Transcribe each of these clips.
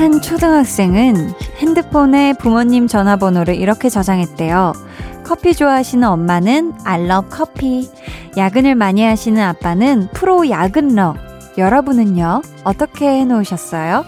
한 초등학생은 핸드폰에 부모님 전화번호를 이렇게 저장했대요. 커피 좋아하시는 엄마는 I love 커피. 야근을 많이 하시는 아빠는 프로 야근러. 여러분은요? 어떻게 해놓으셨어요?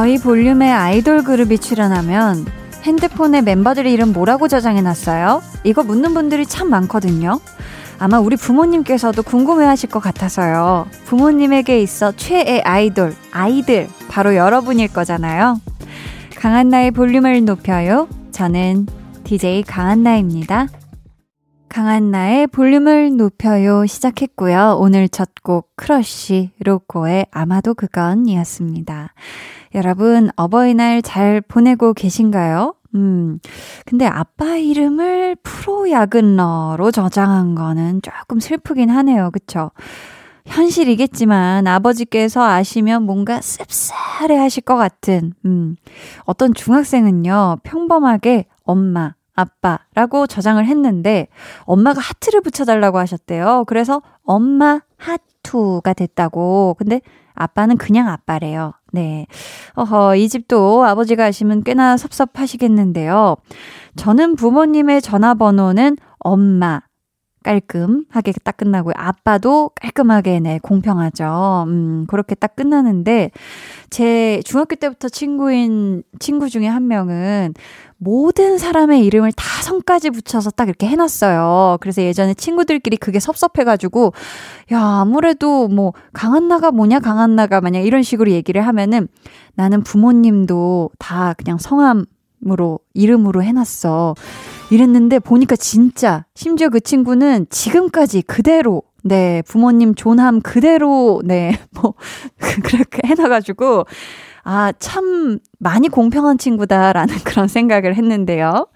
저희 볼륨에 아이돌 그룹이 출연하면 핸드폰에 멤버들 이름 뭐라고 저장해 놨어요? 이거 묻는 분들이 참 많거든요. 아마 우리 부모님께서도 궁금해 하실 것 같아서요. 부모님에게 있어 최애 아이돌, 아이들, 바로 여러분일 거잖아요. 강한나의 볼륨을 높여요. 저는 DJ 강한나입니다. 강한나의 볼륨을 높여요 시작했고요. 오늘 첫 곡 크러쉬 로코의 아마도 그건이었습니다. 여러분 어버이날 잘 보내고 계신가요? 음, 근데 아빠 이름을 프로야근러로 저장한 거는 조금 슬프긴 하네요. 그쵸? 현실이겠지만 아버지께서 아시면 뭔가 씁쓸해 하실 것 같은, 음, 어떤 중학생은요, 평범하게 엄마, 아빠라고 저장을 했는데 엄마가 하트를 붙여달라고 하셨대요. 그래서 엄마 하투가 됐다고. 근데 아빠는 그냥 아빠래요. 네. 어허, 이 집도 아버지가 아시면 꽤나 섭섭하시겠는데요. 저는 부모님의 전화번호는 엄마, 깔끔하게 딱 끝나고요. 아빠도 깔끔하게, 네, 공평하죠. 음, 그렇게 딱 끝나는데, 제 중학교 때부터 친구인, 친구 중에 한 명은 모든 사람의 이름을 다 성까지 붙여서 딱 이렇게 해놨어요. 그래서 예전에 친구들끼리 그게 섭섭해가지고, 야, 아무래도 뭐, 강한나가 뭐냐, 강한나가 만약 이런 식으로 얘기를 하면은 나는 부모님도 다 그냥 성함 으로, 이름으로 해놨어. 이랬는데 보니까 진짜, 심지어 그 친구는 지금까지 그대로 네, 부모님 존함 그대로, 네, 뭐, 그렇게 해 놔 가지고, 아, 참 많이 공평한 친구다라는 그런 생각을 했는데요.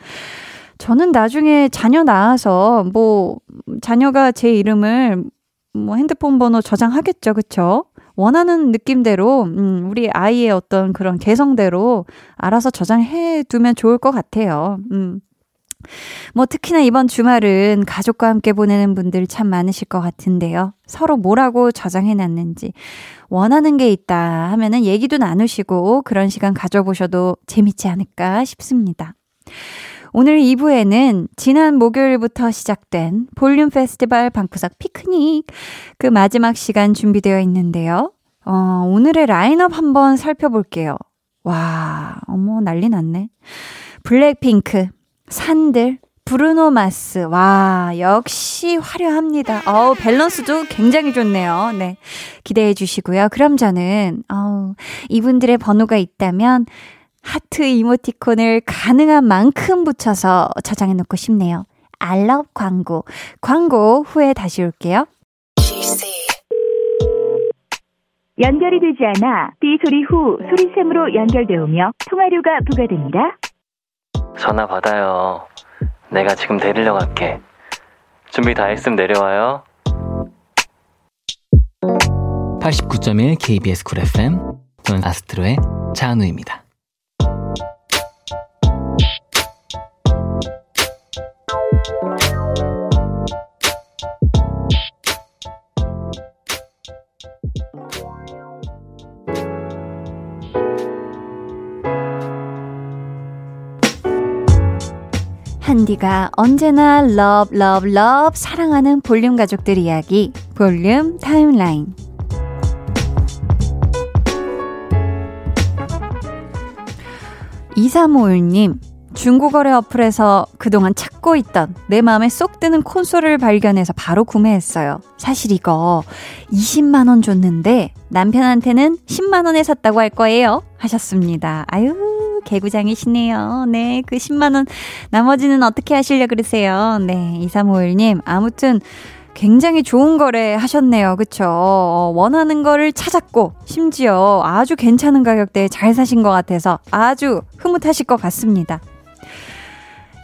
저는 나중에 자녀 낳아서 뭐 자녀가 제 이름을 뭐 핸드폰 번호 저장하겠죠. 그쵸? 원하는 느낌대로, 음, 우리 아이의 어떤 그런 개성대로 알아서 저장해 두면 좋을 것 같아요. 음. 뭐 특히나 이번 주말은 가족과 함께 보내는 분들 참 많으실 것 같은데요. 서로 뭐라고 저장해 놨는지 원하는 게 있다 하면은 얘기도 나누시고 그런 시간 가져보셔도 재밌지 않을까 싶습니다. 오늘 2부에는 지난 목요일부터 시작된 볼륨 페스티벌 방구석 피크닉 그 마지막 시간 준비되어 있는데요. 어, 오늘의 라인업 한번 살펴볼게요. 와, 어머, 난리 났네. 블랙핑크, 산들, 브루노 마스. 와, 역시 화려합니다. 어우, 밸런스도 굉장히 좋네요. 네. 기대해 주시고요. 그럼 저는, 어우, 이분들의 번호가 있다면, 하트 이모티콘을 가능한 만큼 붙여서 저장해 놓고 싶네요. 알럽 광고. 광고 후에 다시 올게요. 연결이 되지 않아 비 소리 후 소리샘으로 연결되오며 통화료가 부과됩니다. 전화 받아요. 내가 지금 데리러 갈게. 준비 다 했으면 내려와요. 89.1 KBS 쿨 FM 저는 아스트로의 자은우입니다. 한디가 언제나 love, love, love 사랑하는 볼륨 가족들 이야기 볼륨 타임라인 2351님 중고거래 어플에서 그동안 찾고 있던 내 마음에 쏙 드는 콘솔을 발견해서 바로 구매했어요. 사실 이거 20만원 줬는데 남편한테는 10만원에 샀다고 할 거예요. 하셨습니다. 아유, 개구장이시네요. 네, 그 10만원 나머지는 어떻게 하시려 그러세요? 네, 2351님. 아무튼 굉장히 좋은 거래 하셨네요. 그쵸? 어, 원하는 거를 찾았고, 심지어 아주 괜찮은 가격대에 잘 사신 것 같아서 아주 흐뭇하실 것 같습니다.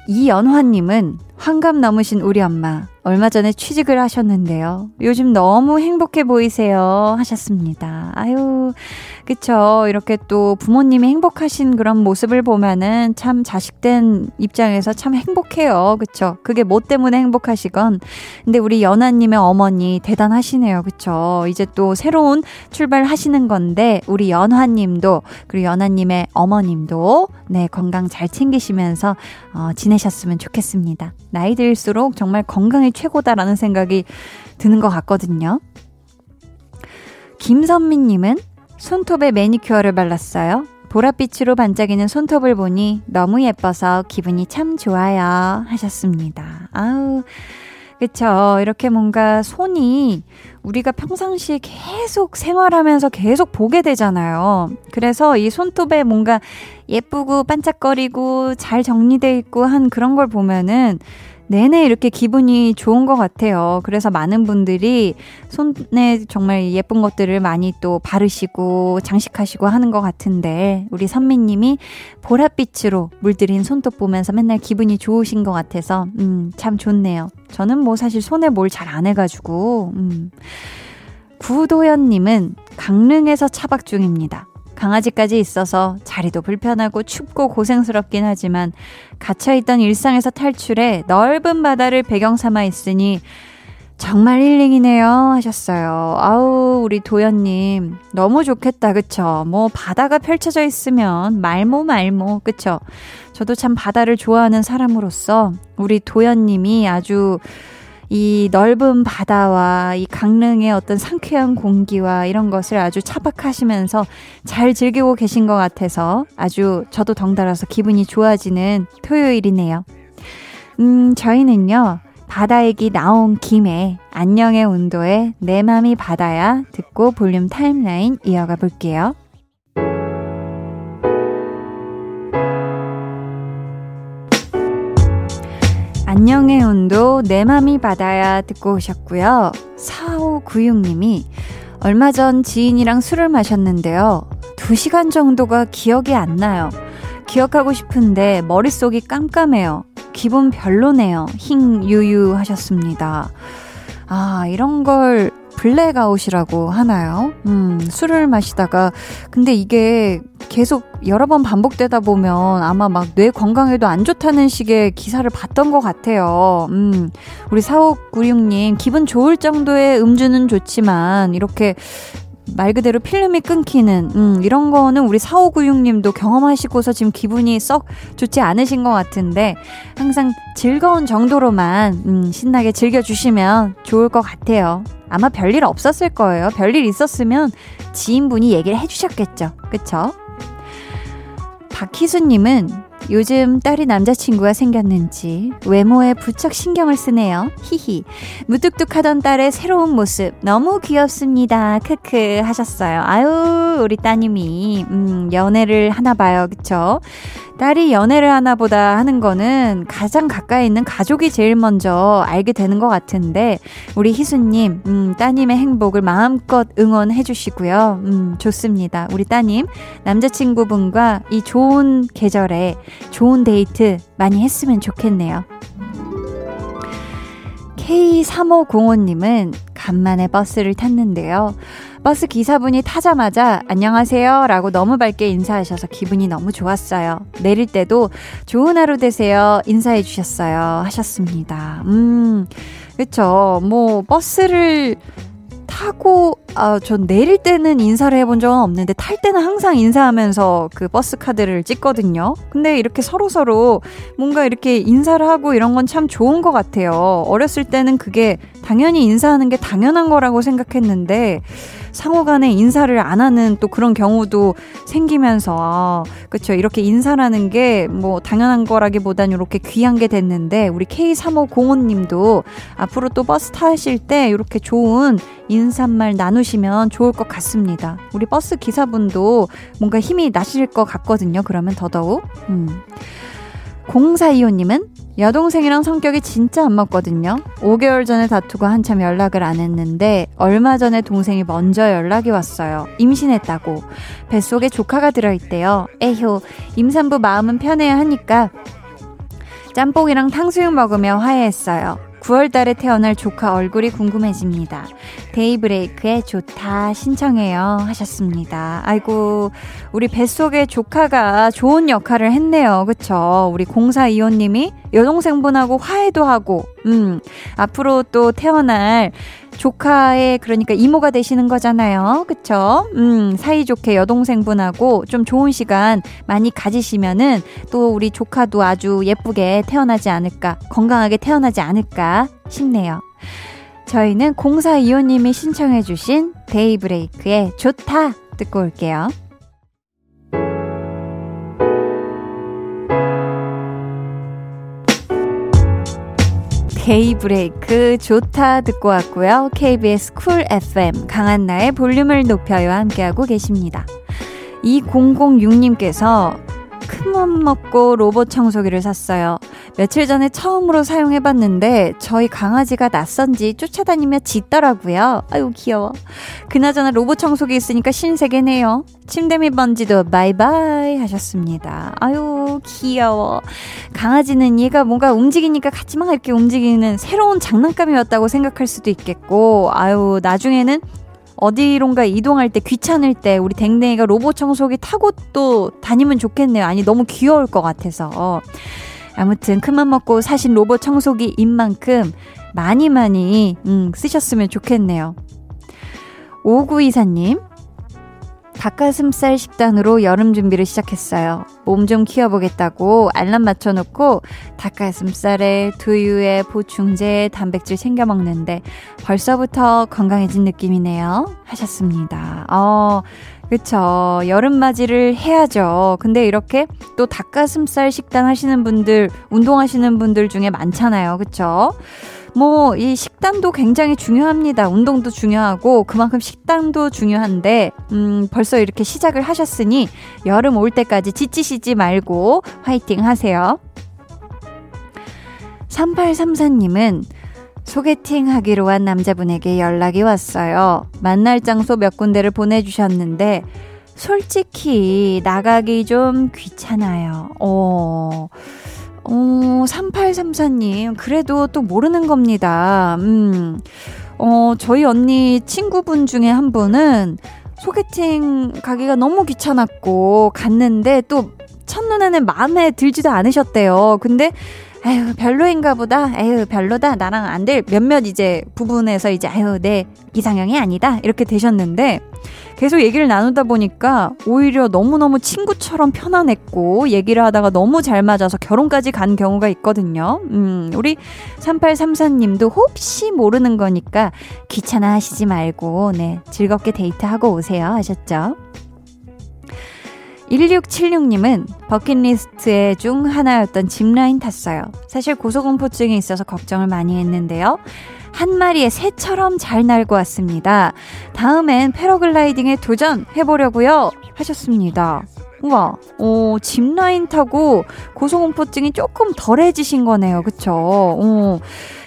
이연화님은 환갑 넘으신 우리 엄마, 얼마 전에 취직을 하셨는데요. 요즘 너무 행복해 보이세요. 하셨습니다. 아유, 그쵸. 이렇게 또 부모님이 행복하신 그런 모습을 보면은 참 자식된 입장에서 참 행복해요. 그쵸. 그게 뭐 때문에 행복하시건. 근데 우리 연아님의 어머니 대단하시네요. 그쵸. 이제 또 새로운 출발 하시는 건데, 우리 연화님도, 그리고 연아님의 어머님도, 네, 건강 잘 챙기시면서, 어, 지내셨으면 좋겠습니다. 나이 들수록 정말 건강이 최고다라는 생각이 드는 것 같거든요. 김선미님은 손톱에 매니큐어를 발랐어요. 보랏빛으로 반짝이는 손톱을 보니 너무 예뻐서 기분이 참 좋아요. 하셨습니다. 아우, 그쵸. 이렇게 뭔가 손이 우리가 평상시에 계속 생활하면서 계속 보게 되잖아요. 그래서 이 손톱에 뭔가 예쁘고 반짝거리고 잘 정리돼 있고 한 그런 걸 보면은 내내 이렇게 기분이 좋은 것 같아요. 그래서 많은 분들이 손에 정말 예쁜 것들을 많이 또 바르시고 장식하시고 하는 것 같은데 우리 선미님이 보랏빛으로 물들인 손톱 보면서 맨날 기분이 좋으신 것 같아서 음, 참 좋네요. 저는 뭐 사실 손에 뭘 잘 안 해가지고 음. 구도현님은 강릉에서 차박 중입니다. 강아지까지 있어서 자리도 불편하고 춥고 고생스럽긴 하지만 갇혀있던 일상에서 탈출해 넓은 바다를 배경 삼아 있으니 정말 힐링이네요 하셨어요. 아우 우리 도연님 너무 좋겠다 그쵸? 뭐 바다가 펼쳐져 있으면 말모 말모 그쵸? 저도 참 바다를 좋아하는 사람으로서 우리 도연님이 아주 이 넓은 바다와 이 강릉의 어떤 상쾌한 공기와 이런 것을 아주 차박하시면서 잘 즐기고 계신 것 같아서 아주 저도 덩달아서 기분이 좋아지는 토요일이네요. 음, 저희는요, 바다 얘기 나온 김에 안녕의 온도에 내 맘이 바다야 듣고 볼륨 타임라인 이어가 볼게요. 안녕의 온도 내 맘이 바다야 듣고 오셨고요. 4596님이 얼마 전 지인이랑 술을 마셨는데요. 2시간 정도가 기억이 안 나요. 기억하고 싶은데 머릿속이 깜깜해요. 기분 별로네요. 힝 유유 하셨습니다. 아, 이런 걸 블랙아웃이라고 하나요? 음, 술을 마시다가 근데 이게 계속 여러 번 반복되다 보면 아마 막 뇌 건강에도 안 좋다는 식의 기사를 봤던 것 같아요. 음, 우리 4596님, 기분 좋을 정도의 음주는 좋지만, 이렇게 말 그대로 필름이 끊기는, 음, 이런 거는 우리 4596님도 경험하시고서 지금 기분이 썩 좋지 않으신 것 같은데, 항상 즐거운 정도로만, 음, 신나게 즐겨주시면 좋을 것 같아요. 아마 별일 없었을 거예요. 별일 있었으면 지인분이 얘기를 해주셨겠죠. 그쵸? 박희수님은 요즘 딸이 남자친구가 생겼는지 외모에 부쩍 신경을 쓰네요. 히히. 무뚝뚝하던 딸의 새로운 모습 너무 귀엽습니다. 크크 하셨어요. 아유, 우리 따님이 음, 연애를 하나 봐요. 그쵸? 딸이 연애를 하나 보다 하는 거는 가장 가까이 있는 가족이 제일 먼저 알게 되는 것 같은데, 우리 희수님, 음, 따님의 행복을 마음껏 응원해 주시고요. 음, 좋습니다. 우리 따님, 남자친구분과 이 좋은 계절에 좋은 데이트 많이 했으면 좋겠네요. K3505님은 간만에 버스를 탔는데요. 버스 기사분이 타자마자 안녕하세요 라고 너무 밝게 인사하셔서 기분이 너무 좋았어요. 내릴 때도 좋은 하루 되세요 인사해 주셨어요 하셨습니다. 음, 그쵸. 뭐, 버스를 타고 아, 전 내릴 때는 인사를 해본 적은 없는데 탈 때는 항상 인사하면서 그 버스 카드를 찍거든요. 근데 이렇게 서로서로 뭔가 이렇게 인사를 하고 이런 건 참 좋은 것 같아요. 어렸을 때는 그게 당연히 인사하는 게 당연한 거라고 생각했는데 상호 간에 인사를 안 하는 또 그런 경우도 생기면서 아, 그쵸 이렇게 인사라는 게 뭐 당연한 거라기보단 이렇게 귀한 게 됐는데 우리 K3505님도 앞으로 또 버스 타실 때 이렇게 좋은 인사말 나누시면 좋을 것 같습니다. 우리 버스 기사분도 뭔가 힘이 나실 것 같거든요. 그러면 더더욱. 음. 0425님은 여동생이랑 성격이 진짜 안 맞거든요. 5개월 전에 다투고 한참 연락을 안 했는데 얼마 전에 동생이 먼저 연락이 왔어요. 임신했다고. 뱃속에 조카가 들어있대요. 에휴, 임산부 마음은 편해야 하니까 짬뽕이랑 탕수육 먹으며 화해했어요. 9월 달에 태어날 조카 얼굴이 궁금해집니다. 데이브레이크의 좋다 신청해요 하셨습니다. 아이고 우리 뱃속에 조카가 좋은 역할을 했네요. 그쵸? 우리 공사 이호님이 여동생분하고 화해도 하고 음 앞으로 또 태어날 조카의 그러니까 이모가 되시는 거잖아요. 그쵸? 음, 사이좋게 여동생분하고 좀 좋은 시간 많이 가지시면은 또 우리 조카도 아주 예쁘게 태어나지 않을까, 건강하게 태어나지 않을까 싶네요. 저희는 공사 이호님이 신청해주신 데이브레이크의 좋다 듣고 올게요. 데이브레이크 좋다 듣고 왔고요. KBS 쿨 FM 강한나의 볼륨을 높여요 함께하고 계십니다. 2006님께서 큰맘 먹고 로봇 청소기를 샀어요. 며칠 전에 처음으로 사용해봤는데 저희 강아지가 낯선지 쫓아다니며 짖더라고요. 아유 귀여워. 그나저나 로봇 청소기 있으니까 신세계네요. 침대 밑 먼지도 바이바이 하셨습니다. 아유 귀여워. 강아지는 얘가 뭔가 움직이니까 같이 막 이렇게 움직이는 새로운 장난감이었다고 생각할 수도 있겠고 아유 나중에는 어디론가 이동할 때 귀찮을 때 우리 댕댕이가 로봇 청소기 타고 또 다니면 좋겠네요. 아니 너무 귀여울 것 같아서. 아무튼 큰맘 먹고 사신 로봇 청소기인 만큼 많이 많이 음, 쓰셨으면 좋겠네요. 오구이사님 닭가슴살 식단으로 여름 준비를 시작했어요. 몸 좀 키워보겠다고 알람 맞춰놓고 닭가슴살에 두유에 보충제, 단백질 챙겨 먹는데 벌써부터 건강해진 느낌이네요. 하셨습니다. 어, 그쵸. 여름맞이를 해야죠. 근데 이렇게 또 닭가슴살 식단 하시는 분들, 운동하시는 분들 중에 많잖아요. 그쵸? 뭐, 이 식단도 굉장히 중요합니다. 운동도 중요하고, 그만큼 식단도 중요한데, 음, 벌써 이렇게 시작을 하셨으니, 여름 올 때까지 지치시지 말고, 화이팅 하세요. 3834님은, 소개팅 하기로 한 남자분에게 연락이 왔어요. 만날 장소 몇 군데를 보내주셨는데, 솔직히 나가기 좀 귀찮아요. 어, 어, 3834님, 그래도 또 모르는 겁니다. 음, 어, 저희 언니 친구분 중에 한 분은 소개팅 가기가 너무 귀찮았고, 갔는데 또 첫눈에는 마음에 들지도 않으셨대요. 근데 아유 별로인가 보다 아유 별로다 나랑 안 될 몇몇 이제 부분에서 이제 아유 내 이상형이 아니다 이렇게 되셨는데 계속 얘기를 나누다 보니까 오히려 너무너무 친구처럼 편안했고 얘기를 하다가 너무 잘 맞아서 결혼까지 간 경우가 있거든요. 음, 우리 3834님도 혹시 모르는 거니까 귀찮아 하시지 말고 네, 즐겁게 데이트하고 오세요 하셨죠. 1676님은 버킷리스트의 중 하나였던 짚라인 탔어요. 사실 고소공포증이 있어서 걱정을 많이 했는데요. 한 마리의 새처럼 잘 날고 왔습니다. 다음엔 패러글라이딩에 도전해보려고요. 하셨습니다. 우와, 어, 짚라인 타고 고소공포증이 조금 덜해지신 거네요. 그쵸? 어,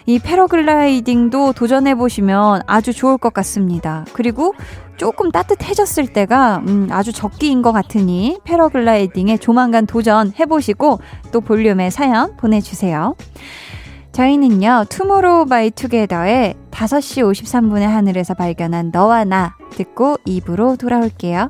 이 패러글라이딩도 도전해보시면 아주 좋을 것 같습니다. 그리고 조금 따뜻해졌을 때가 음, 아주 적기인 것 같으니 패러글라이딩에 조만간 도전해보시고 또 볼륨의 사연 보내주세요. 저희는요, 투모로우 바이 투게더의 5시 53분의 하늘에서 발견한 너와 나 듣고 입으로 돌아올게요.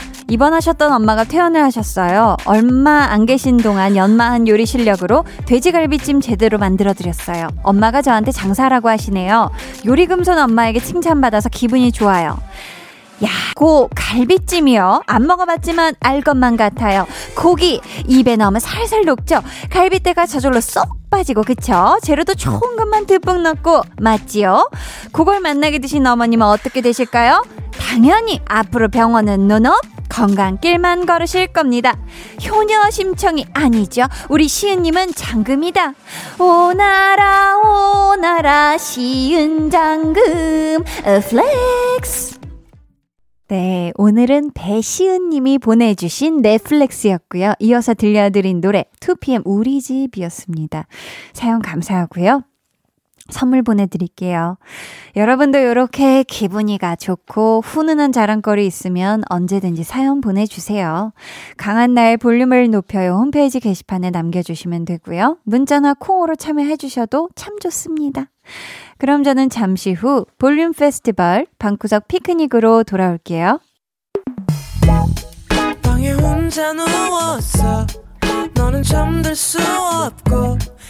입원하셨던 엄마가 퇴원을 하셨어요. 얼마 안 계신 동안 연마한 요리 실력으로 돼지갈비찜 제대로 만들어드렸어요. 엄마가 저한테 장사라고 하시네요. 요리 금손 엄마에게 칭찬받아서 기분이 좋아요. 야, 고 갈비찜이요. 안 먹어봤지만 알 것만 같아요. 고기 입에 넣으면 살살 녹죠. 갈비대가 저절로 쏙 빠지고 그쵸? 재료도 좋은 것만 듬뿍 넣고 맞지요? 그걸 만나게 드신 어머님은 어떻게 되실까요? 당연히 앞으로 병원은 no no 건강길만 걸으실 겁니다. 효녀 심청이 아니죠. 우리 시은님은 장금이다. 오나라 오나라 시은 장금 flex 네, 오늘은 배시은 님이 보내주신 넷플렉스였고요. 이어서 들려드린 노래 2PM 우리 집이었습니다. 사연 감사하고요. 선물 보내드릴게요. 여러분도 이렇게 기분이가 좋고 훈훈한 자랑거리 있으면 언제든지 사연 보내주세요. 강한 나의 볼륨을 높여요 홈페이지 게시판에 남겨주시면 되고요. 문자나 콩으로 참여해주셔도 참 좋습니다. 그럼 저는 잠시 후 볼륨 페스티벌 방구석 피크닉으로 돌아올게요. 방에 혼자 누웠어 너는 잠들 수 없고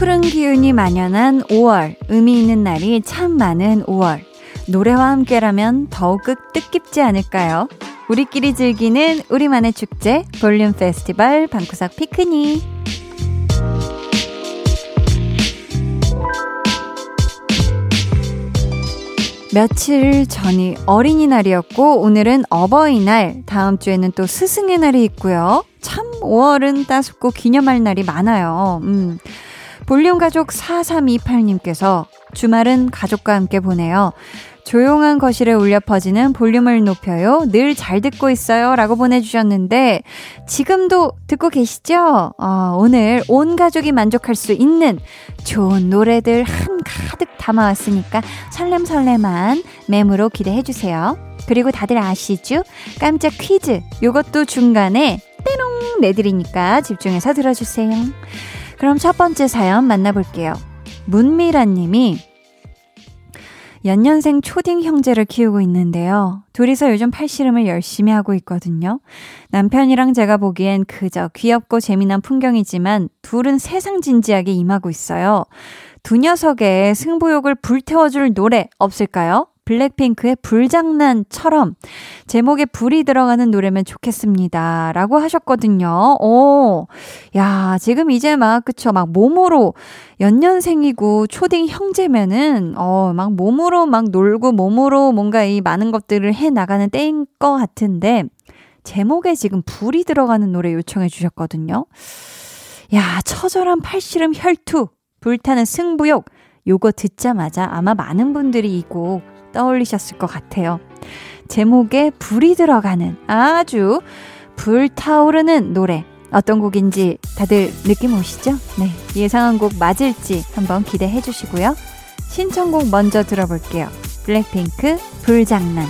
푸른 기운이 만연한 5월, 의미 있는 날이 참 많은 5월. 노래와 함께라면 더욱 뜻깊지 않을까요? 우리끼리 즐기는 우리만의 축제, 볼륨 페스티벌 방구석 피크닉. 며칠 전이 어린이날이었고 오늘은 어버이날, 다음 주에는 또 스승의 날이 있고요. 참 5월은 따숩고 기념할 날이 많아요. 음. 볼륨 가족 4328님께서 주말은 가족과 함께 보내요. 조용한 거실에 울려 퍼지는 볼륨을 높여요. 늘 잘 듣고 있어요. 라고 보내주셨는데, 지금도 듣고 계시죠? 어, 오늘 온 가족이 만족할 수 있는 좋은 노래들 한 가득 담아왔으니까 설렘설렘한 맴으로 기대해주세요. 그리고 다들 아시죠? 깜짝 퀴즈. 요것도 중간에 떼롱 내드리니까 집중해서 들어주세요. 그럼 첫 번째 사연 만나볼게요. 문미라 님이 연년생 초딩 형제를 키우고 있는데요. 둘이서 요즘 팔씨름을 열심히 하고 있거든요. 남편이랑 제가 보기엔 그저 귀엽고 재미난 풍경이지만 둘은 세상 진지하게 임하고 있어요. 두 녀석의 승부욕을 불태워줄 노래 없을까요? 블랙핑크의 불장난처럼 제목에 불이 들어가는 노래면 좋겠습니다. 라고 하셨거든요. 오, 야, 지금 이제 막, 그쵸. 막 몸으로 연년생이고 초딩 형제면은, 어, 막 몸으로 막 놀고 몸으로 뭔가 이 많은 것들을 해 나가는 때인 것 같은데, 제목에 지금 불이 들어가는 노래 요청해 주셨거든요. 야, 처절한 팔씨름 혈투, 불타는 승부욕, 요거 듣자마자 아마 많은 분들이 이 곡 떠올리셨을 것 같아요. 제목에 불이 들어가는 아주 불타오르는 노래. 어떤 곡인지 다들 느낌 오시죠? 네. 예상한 곡 맞을지 한번 기대해 주시고요. 신청곡 먼저 들어볼게요. 블랙핑크 불장난.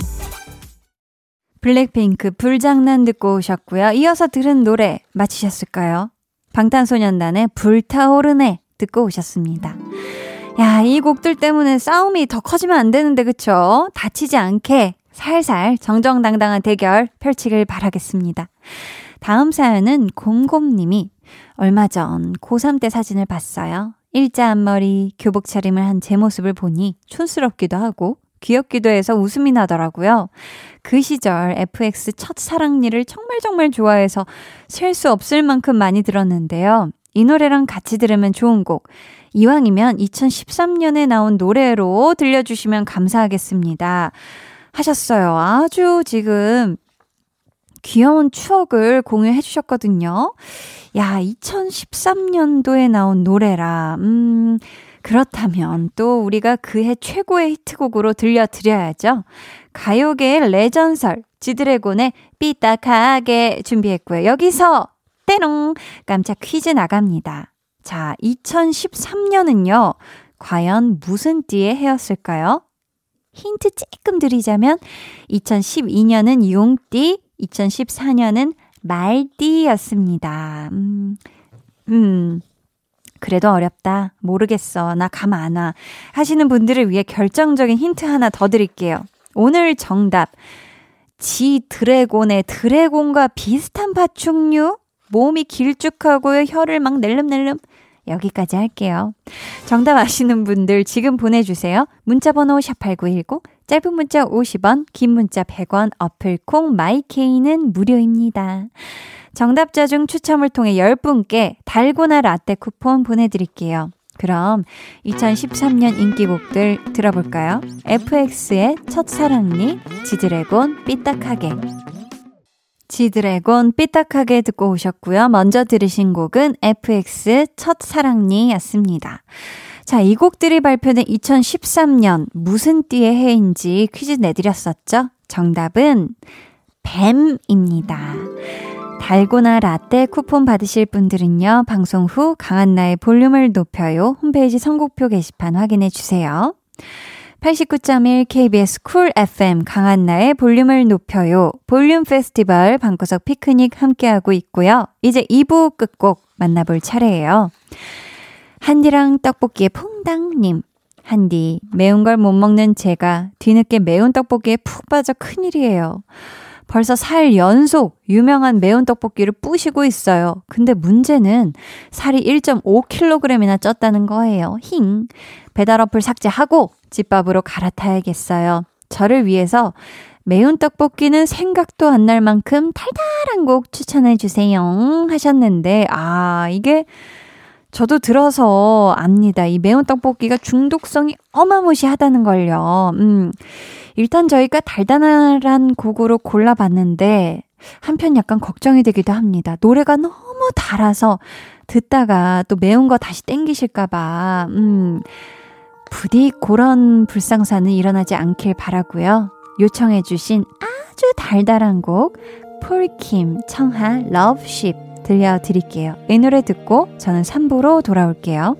블랙핑크 불장난 듣고 오셨고요. 이어서 들은 노래 맞히셨을까요? 방탄소년단의 불타오르네 듣고 오셨습니다. 야, 이 곡들 때문에 싸움이 더 커지면 안 되는데, 그쵸? 다치지 않게 살살 정정당당한 대결 펼치길 바라겠습니다. 다음 사연은 곰곰님이 얼마 전 고3 때 사진을 봤어요. 일자 앞머리, 교복 차림을 한 제 모습을 보니 촌스럽기도 하고 귀엽기도 해서 웃음이 나더라고요. 그 시절 FX 첫 사랑니를 정말 정말 좋아해서 셀 수 없을 만큼 많이 들었는데요. 이 노래랑 같이 들으면 좋은 곡. 이왕이면 2013년에 나온 노래로 들려주시면 감사하겠습니다. 하셨어요. 아주 지금 귀여운 추억을 공유해 주셨거든요. 야, 2013년도에 나온 노래라. 음, 그렇다면 또 우리가 그해 최고의 히트곡으로 들려드려야죠. 가요계의 레전설, 지드래곤의 삐딱하게 준비했고요. 여기서 때롱 깜짝 퀴즈 나갑니다. 자, 2013년은요. 과연 무슨 띠의 해였을까요? 힌트 조금 드리자면 2012년은 용띠, 2014년은 말띠였습니다. 음, 음. 그래도 어렵다. 모르겠어. 나 감 안 와. 하시는 분들을 위해 결정적인 힌트 하나 더 드릴게요. 오늘 정답. 지 드래곤의 드래곤과 비슷한 파충류? 몸이 길쭉하고요. 혀를 막 낼름낼름. 여기까지 할게요. 정답 아시는 분들 지금 보내주세요. 문자번호 샵8910, 짧은 문자 50원, 긴 문자 100원, 어플 콩, 마이케이는 무료입니다. 정답자 중 추첨을 통해 10분께 달고나 라떼 쿠폰 보내드릴게요. 그럼 2013년 인기곡들 들어볼까요? FX의 첫사랑니, 지드래곤, 삐딱하게. 지드래곤 삐딱하게 듣고 오셨고요. 먼저 들으신 곡은 FX 첫사랑니였습니다. 자, 이 곡들이 발표된 2013년 무슨 띠의 해인지 퀴즈 내드렸었죠? 정답은 뱀입니다. 달고나 라떼 쿠폰 받으실 분들은요, 방송 후 강한나의 볼륨을 높여요. 홈페이지 선곡표 게시판 확인해 주세요. 89.1 KBS 쿨 FM 강한나의 볼륨을 높여요. 볼륨 페스티벌 방구석 피크닉 함께하고 있고요. 이제 2부 끝곡 만나볼 차례예요. 한디랑 떡볶이의 퐁당님. 한디, 매운 걸 못 먹는 제가 뒤늦게 매운 떡볶이에 푹 빠져 큰일이에요. 벌써 살 연속 유명한 매운 떡볶이를 뿌시고 있어요. 근데 문제는 살이 1.5kg이나 쪘다는 거예요. 힝. 배달 어플 삭제하고 집밥으로 갈아타야겠어요. 저를 위해서 매운 떡볶이는 생각도 안 날 만큼 달달한 곡 추천해 주세요. 하셨는데, 아, 이게 저도 들어서 압니다. 이 매운 떡볶이가 중독성이 어마무시하다는 걸요. 음. 일단 저희가 달달한 곡으로 골라봤는데, 한편 약간 걱정이 되기도 합니다. 노래가 너무 달아서 듣다가 또 매운 거 다시 땡기실까봐, 음. 부디 그런 불상사는 일어나지 않길 바라고요. 요청해 주신 아주 달달한 곡, 폴킴 청하 러브쉽 들려드릴게요. 이 노래 듣고 저는 3부로 돌아올게요.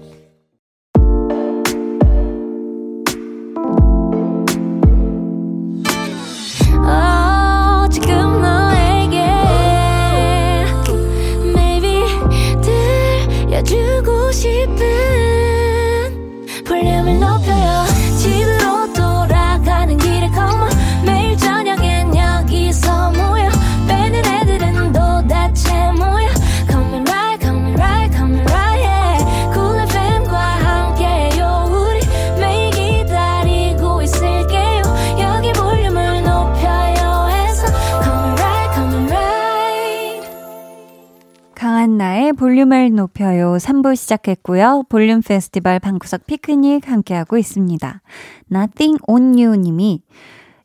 볼륨을 높여요. 3부 시작했고요. 볼륨 페스티벌 방구석 피크닉 함께하고 있습니다. Nothing on you 님이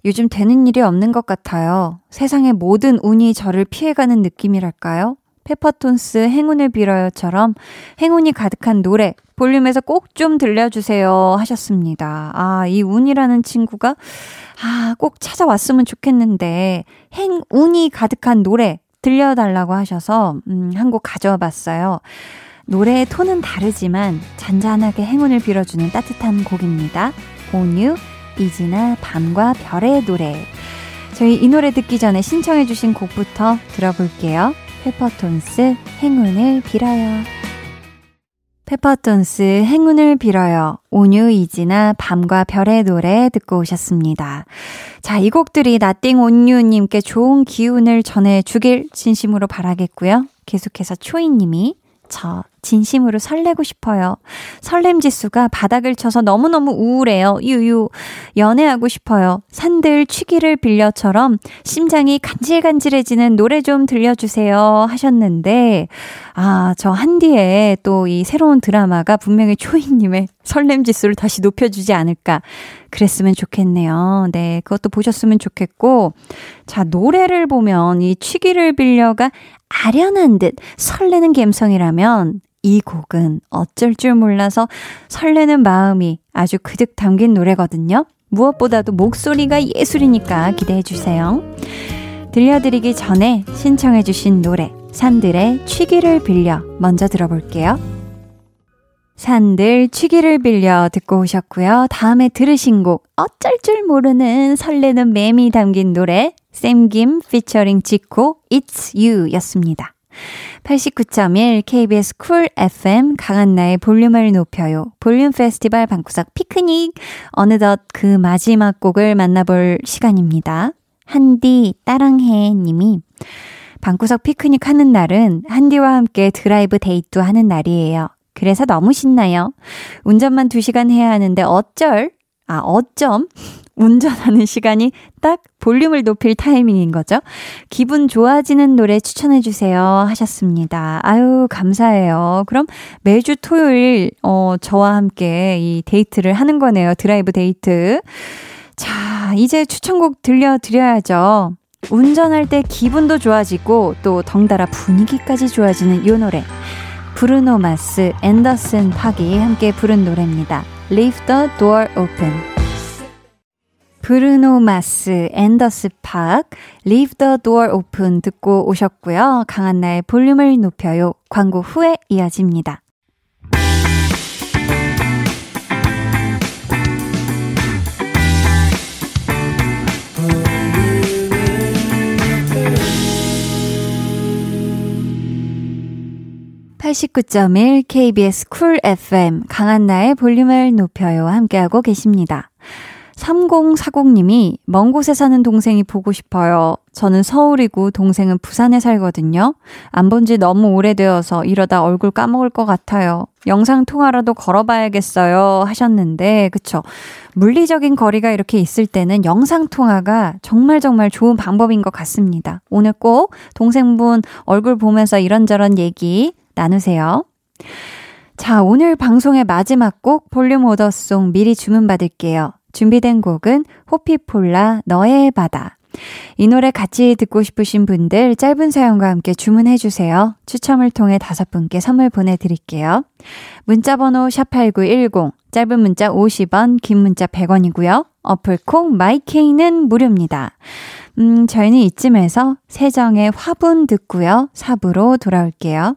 요즘 되는 일이 없는 것 같아요. 세상의 모든 운이 저를 피해가는 느낌이랄까요? 페퍼톤스 행운을 빌어요처럼 행운이 가득한 노래 볼륨에서 꼭 좀 들려주세요 하셨습니다. 아, 이 운이라는 친구가 아, 꼭 찾아왔으면 좋겠는데 행운이 가득한 노래 들려달라고 하셔서 음, 한 곡 가져와 봤어요. 노래의 톤은 다르지만 잔잔하게 행운을 빌어주는 따뜻한 곡입니다. 온유, 이지나 밤과 별의 노래. 저희 이 노래 듣기 전에 신청해주신 곡부터 들어볼게요. 페퍼톤스 행운을 빌어요. 페퍼톤스 행운을 빌어요. 온유 이지나 밤과 별의 노래 듣고 오셨습니다. 자, 이 곡들이 나띵 온유님께 좋은 기운을 전해주길 진심으로 바라겠고요. 계속해서 초이님이 저 진심으로 설레고 싶어요. 설렘 지수가 바닥을 쳐서 너무너무 우울해요. 유유. 연애하고 싶어요. 산들 취기를 빌려처럼 심장이 간질간질해지는 노래 좀 들려주세요. 하셨는데, 아, 저 한디에 또 이 새로운 드라마가 분명히 초이님의 설렘 지수를 다시 높여주지 않을까. 그랬으면 좋겠네요. 네, 그것도 보셨으면 좋겠고. 자, 노래를 보면 이 취기를 빌려가 아련한 듯 설레는 감성이라면 이 곡은 어쩔 줄 몰라서 설레는 마음이 아주 그득 담긴 노래거든요. 무엇보다도 목소리가 예술이니까 기대해 주세요. 들려드리기 전에 신청해 주신 노래 산들의 취기를 빌려 먼저 들어볼게요. 산들 취기를 빌려 듣고 오셨고요. 다음에 들으신 곡 어쩔 줄 모르는 설레는 맴이 담긴 노래 샘김 피처링 지코 It's You 였습니다. 89.1 KBS 쿨 FM 강한나의 볼륨을 높여요. 볼륨 페스티벌 방구석 피크닉. 어느덧 그 마지막 곡을 만나볼 시간입니다. 한디 따랑해 님이 방구석 피크닉 하는 날은 한디와 함께 드라이브 데이트 하는 날이에요. 그래서 너무 신나요. 운전만 2시간 해야 하는데 어쩔? 아, 어쩜? 운전하는 시간이 딱 볼륨을 높일 타이밍인 거죠. 기분 좋아지는 노래 추천해주세요. 하셨습니다. 아유, 감사해요. 그럼 매주 토요일, 어, 저와 함께 이 데이트를 하는 거네요. 드라이브 데이트. 자, 이제 추천곡 들려드려야죠. 운전할 때 기분도 좋아지고 또 덩달아 분위기까지 좋아지는 이 노래. 브루노 마스, 앤더슨 팍이 함께 부른 노래입니다. Leave the door open. 브루노 마스, 앤더스 팍, Leave the door open 듣고 오셨고요. 강한나의 볼륨을 높여요. 광고 후에 이어집니다. 89.1 KBS 쿨 FM 강한나의 볼륨을 높여요 함께하고 계십니다. 3040님이 먼 곳에 사는 동생이 보고 싶어요. 저는 서울이고 동생은 부산에 살거든요. 안 본 지 너무 오래되어서 이러다 얼굴 까먹을 것 같아요. 영상 통화라도 걸어봐야겠어요. 하셨는데, 그쵸. 물리적인 거리가 이렇게 있을 때는 영상 통화가 정말 정말 좋은 방법인 것 같습니다. 오늘 꼭 동생분 얼굴 보면서 이런저런 얘기 나누세요. 자, 오늘 방송의 마지막 곡 볼륨 오더송 미리 주문받을게요. 준비된 곡은 호피폴라 너의 바다. 이 노래 같이 듣고 싶으신 분들 짧은 사연과 함께 주문해 주세요. 추첨을 통해 다섯 분께 선물 보내드릴게요. 문자번호 샵8910, 짧은 문자 50원, 긴 문자 100원이고요. 어플 콩 마이케이는 무료입니다. 음, 저희는 이쯤에서 세정의 화분 듣고요. 4부로 돌아올게요.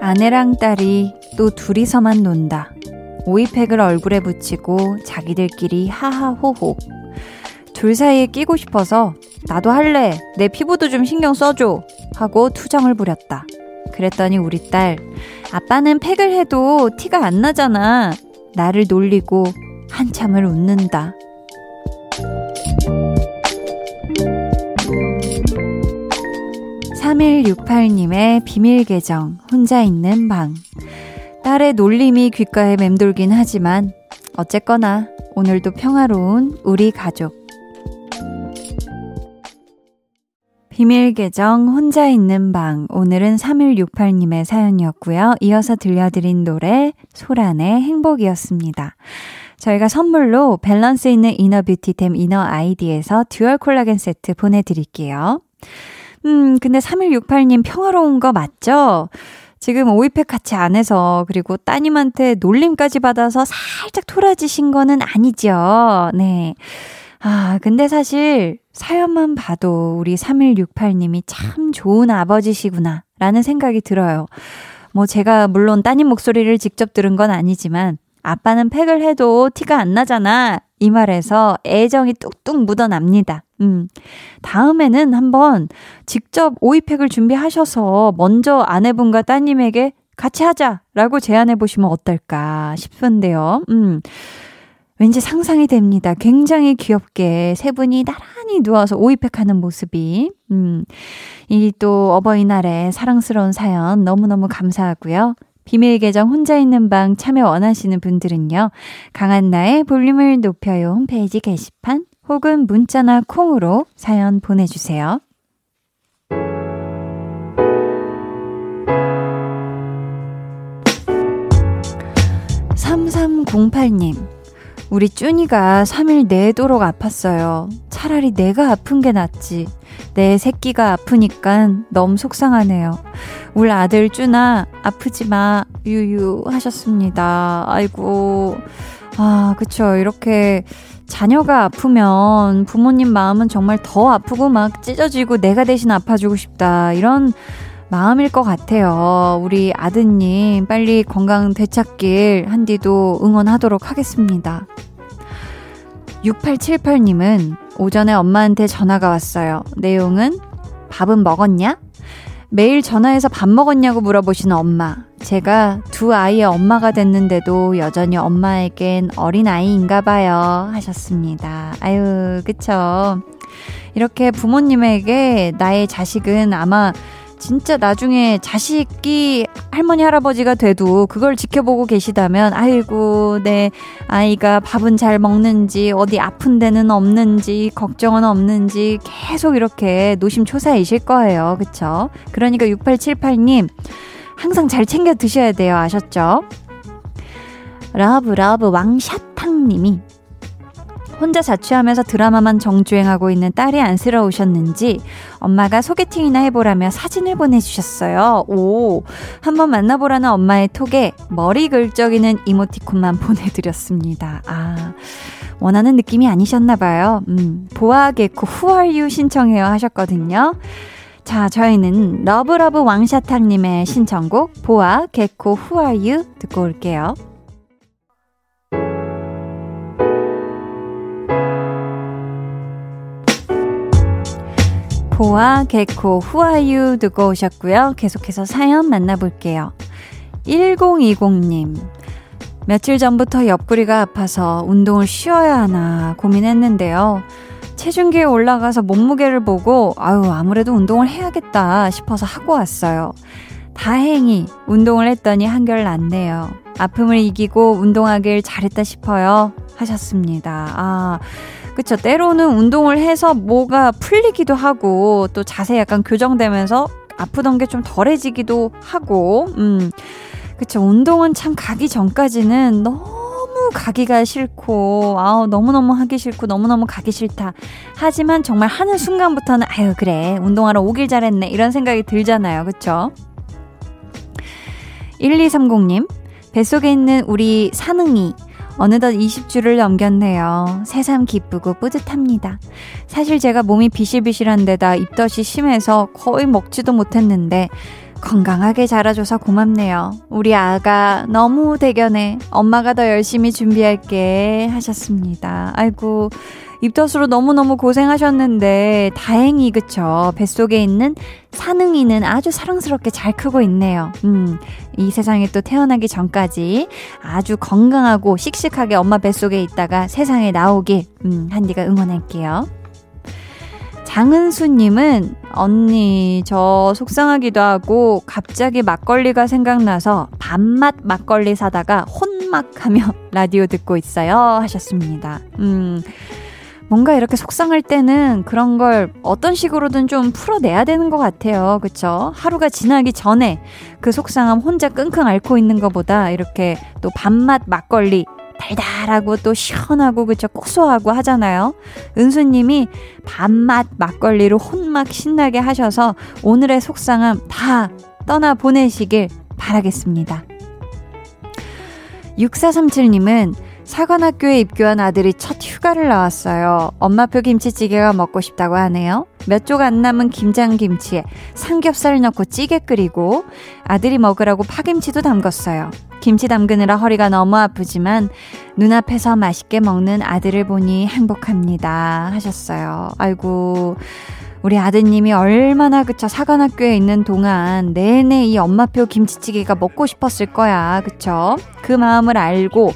아내랑 딸이 또 둘이서만 논다. 오이팩을 얼굴에 붙이고 자기들끼리 하하호호. 둘 사이에 끼고 싶어서 나도 할래. 내 피부도 좀 신경 써줘. 하고 투정을 부렸다. 그랬더니 우리 딸, 아빠는 팩을 해도 티가 안 나잖아. 나를 놀리고 한참을 웃는다. (3168님의) 비밀 계정 혼자 있는 방 딸의 놀림이 귓가에 맴돌긴 하지만 어쨌거나 오늘도 평화로운 우리 가족 비밀 계정 혼자 있는 방 오늘은 3168님의 사연이었고요. 이어서 들려드린 노래 소란의 행복이었습니다. 저희가 선물로 밸런스 있는 inner beauty템 이너 아이디에서 dual 콜라겐 세트 보내드릴게요. 음, 근데 3168님 평화로운 거 맞죠? 지금 오이팩 같이 안 해서 그리고 따님한테 놀림까지 받아서 살짝 토라지신 거는 아니죠. 네. 아, 근데 사실 사연만 봐도 우리 3168님이 참 좋은 아버지시구나 라는 생각이 들어요. 뭐 제가 물론 따님 목소리를 직접 들은 건 아니지만 아빠는 팩을 해도 티가 안 나잖아 이 말에서 애정이 뚝뚝 묻어납니다. 음. 다음에는 한번 직접 오이팩을 준비하셔서 먼저 아내분과 따님에게 같이 하자라고 제안해 보시면 어떨까 싶은데요. 음. 왠지 상상이 됩니다. 굉장히 귀엽게 세 분이 나란히 누워서 오이팩 하는 모습이. 음. 이 또 어버이날에 사랑스러운 사연 너무너무 감사하고요. 비밀 계정 혼자 있는 방 참여 원하시는 분들은요. 강한나의 볼륨을 높여요 홈페이지 게시판 혹은 문자나 콩으로 사연 보내주세요. 3308님. 우리 쭈니가 3일 내도록 아팠어요. 차라리 내가 아픈 게 낫지. 내 새끼가 아프니까 너무 속상하네요. 우리 아들 쭈나 아프지 마. 유유 하셨습니다. 아이고. 아, 그쵸. 이렇게 자녀가 아프면 부모님 마음은 정말 더 아프고 막 찢어지고 내가 대신 아파주고 싶다. 이런 마음일 것 같아요. 우리 아드님 빨리 건강 되찾길 한디도 응원하도록 하겠습니다. 6878님은 오전에 엄마한테 전화가 왔어요. 내용은 밥은 먹었냐? 매일 전화해서 밥 먹었냐고 물어보시는 엄마. 제가 두 아이의 엄마가 됐는데도 여전히 엄마에겐 어린아이인가 봐요. 하셨습니다. 아유, 그쵸. 이렇게 부모님에게 나의 자식은 아마 진짜 나중에 자식이 할머니 할아버지가 돼도 그걸 지켜보고 계시다면 아이고 내 아이가 밥은 잘 먹는지 어디 아픈 데는 없는지 걱정은 없는지 계속 이렇게 노심초사이실 거예요. 그쵸? 그러니까 6878님 항상 잘 챙겨 드셔야 돼요. 아셨죠? 러브 러브 왕샤탕님이 혼자 자취하면서 드라마만 정주행하고 있는 딸이 안쓰러우셨는지 엄마가 소개팅이나 해보라며 사진을 보내주셨어요. 오, 한번 만나보라는 엄마의 톡에 머리 긁적이는 이모티콘만 보내드렸습니다. 아, 원하는 느낌이 아니셨나봐요. 음, 보아 개코 Who are you 신청해요 하셨거든요. 자, 저희는 러브러브 왕샤탕님의 신청곡 보아 개코 you 듣고 올게요. 보아 개코 후아유 듣고 오셨고요. 계속해서 사연 만나볼게요. 1020님. 며칠 전부터 옆구리가 아파서 운동을 쉬어야 하나 고민했는데요. 체중계에 올라가서 몸무게를 보고 아유 아무래도 운동을 해야겠다 싶어서 하고 왔어요. 다행히 운동을 했더니 한결 낫네요. 아픔을 이기고 운동하길 잘했다 싶어요. 하셨습니다. 아, 그쵸. 때로는 운동을 해서 뭐가 풀리기도 하고 또 자세 약간 교정되면서 아프던 게 좀 덜해지기도 하고, 음. 그쵸. 운동은 참 가기 전까지는 너무 가기가 싫고, 아우, 너무너무 하기 싫고, 너무너무 가기 싫다. 하지만 정말 하는 순간부터는, 아유, 그래. 운동하러 오길 잘했네. 이런 생각이 들잖아요. 그쵸? 1230님, 뱃속에 있는 우리 사능이 어느덧 20주를 넘겼네요. 새삼 기쁘고 뿌듯합니다. 사실 제가 몸이 비실비실한 데다 입덧이 심해서 거의 먹지도 못했는데 건강하게 자라줘서 고맙네요. 우리 아가 너무 대견해. 엄마가 더 열심히 준비할게 하셨습니다. 아이고 입덧으로 너무너무 고생하셨는데 다행히 그쵸 뱃속에 있는 사능이는 아주 사랑스럽게 잘 크고 있네요. 음, 이 세상에 또 태어나기 전까지 아주 건강하고 씩씩하게 엄마 뱃속에 있다가 세상에 나오길 음, 한디가 응원할게요. 장은수님은 언니 저 속상하기도 하고 갑자기 막걸리가 생각나서 밥맛 막걸리 사다가 혼막하며 라디오 듣고 있어요 하셨습니다. 음 뭔가 이렇게 속상할 때는 그런 걸 어떤 식으로든 좀 풀어내야 되는 것 같아요. 그쵸? 하루가 지나기 전에 그 속상함 혼자 끙끙 앓고 있는 것보다 이렇게 또 밥맛 막걸리 달달하고 또 시원하고 그쵸 고소하고 하잖아요. 은수님이 밥맛 막걸리로 혼막 신나게 하셔서 오늘의 속상함 다 떠나 보내시길 바라겠습니다. 6437님은 사관학교에 입교한 아들이 첫 휴가를 나왔어요. 엄마표 김치찌개가 먹고 싶다고 하네요. 몇 쪽 안 남은 김장김치에 삼겹살 넣고 찌개 끓이고 아들이 먹으라고 파김치도 담궜어요. 김치 담그느라 허리가 너무 아프지만 눈앞에서 맛있게 먹는 아들을 보니 행복합니다. 하셨어요. 아이고. 우리 아드님이 얼마나 그쵸 사관학교에 있는 동안 내내 이 엄마표 김치찌개가 먹고 싶었을 거야 그쵸 그 마음을 알고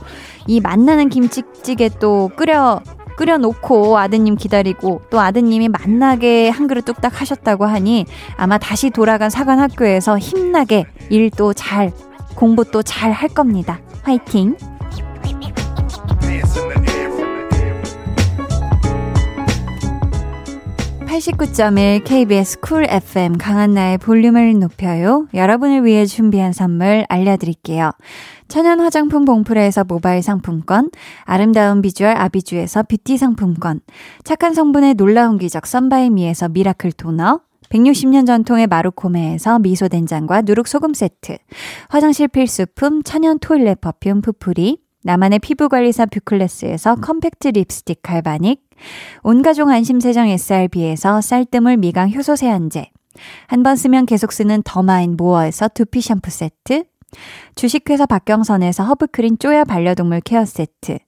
이 만나는 김치찌개 또 끓여 끓여 놓고 아드님 기다리고 또 아드님이 만나게 한 그릇 뚝딱 하셨다고 하니 아마 다시 돌아간 사관학교에서 힘나게 일도 잘 공부도 잘 할 겁니다. 화이팅! 89.1 KBS 쿨 FM 강한나의 볼륨을 높여요. 여러분을 위해 준비한 선물 알려드릴게요. 천연 화장품 봉프레에서 모바일 상품권, 아름다운 비주얼 아비주에서 뷰티 상품권, 착한 성분의 놀라운 기적 썬바이미에서 miracle toner, 160년 전통의 마루코메에서 미소된장과 누룩소금 세트, 화장실 필수품 천연 toilet perfume 푸푸리, 나만의 피부관리사 뷰클래스에서 컴팩트 립스틱 갈바닉, 온가족 안심세정 SRB에서 쌀뜨물 미강 효소 세안제, 한 번 쓰면 계속 쓰는 더마인 모어에서 두피 샴푸 세트, 주식회사 박경선에서 허브크린 쪼야 반려동물 케어 세트,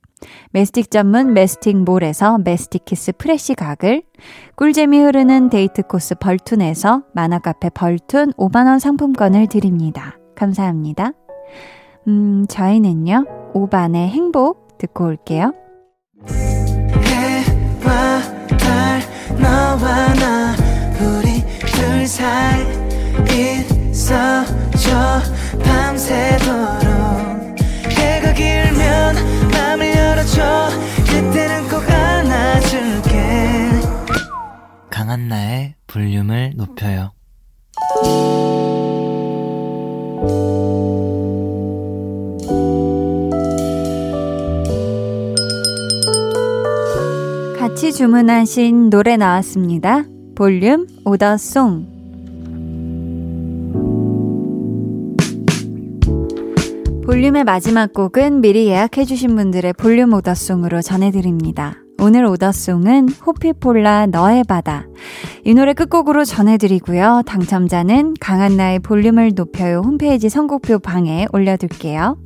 메스틱 전문 메스틱 몰에서 메스틱 키스 프레쉬 가글, 꿀잼이 흐르는 데이트 코스 벌툰에서 만화카페 벌툰 5만원 상품권을 드립니다. 감사합니다. 음, 저희는요, 오반의 행복 듣고 올게요. 해와 달, 너와 나, 우리 둘 사이 있어줘, 밤새도록. 해가 길면 맘을 열어줘, 그때는 꼭 안아줄게. 강한나의 볼륨을 높여요. 같이 주문하신 노래 나왔습니다. 볼륨 오더송. 볼륨의 마지막 곡은 미리 예약해주신 분들의 볼륨 order song으로 전해드립니다. 오늘 order song은 호피폴라 너의 바다. 이 노래 끝곡으로 전해드리고요. 당첨자는 강한나의 볼륨을 높여요 홈페이지 선곡표 방에 올려둘게요.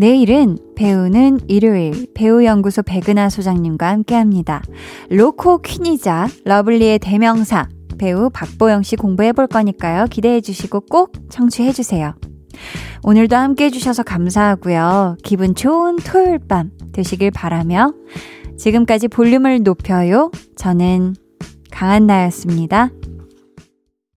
내일은 배우는 일요일 배우연구소 백은하 소장님과 함께 합니다. 로코 퀸이자 러블리의 대명사 배우 박보영 씨 공부해 볼 거니까요. 기대해 주시고 꼭 청취해 주세요. 오늘도 함께 해주셔서 감사하고요. 기분 좋은 토요일 밤 되시길 바라며 지금까지 볼륨을 높여요. 저는 강한나였습니다.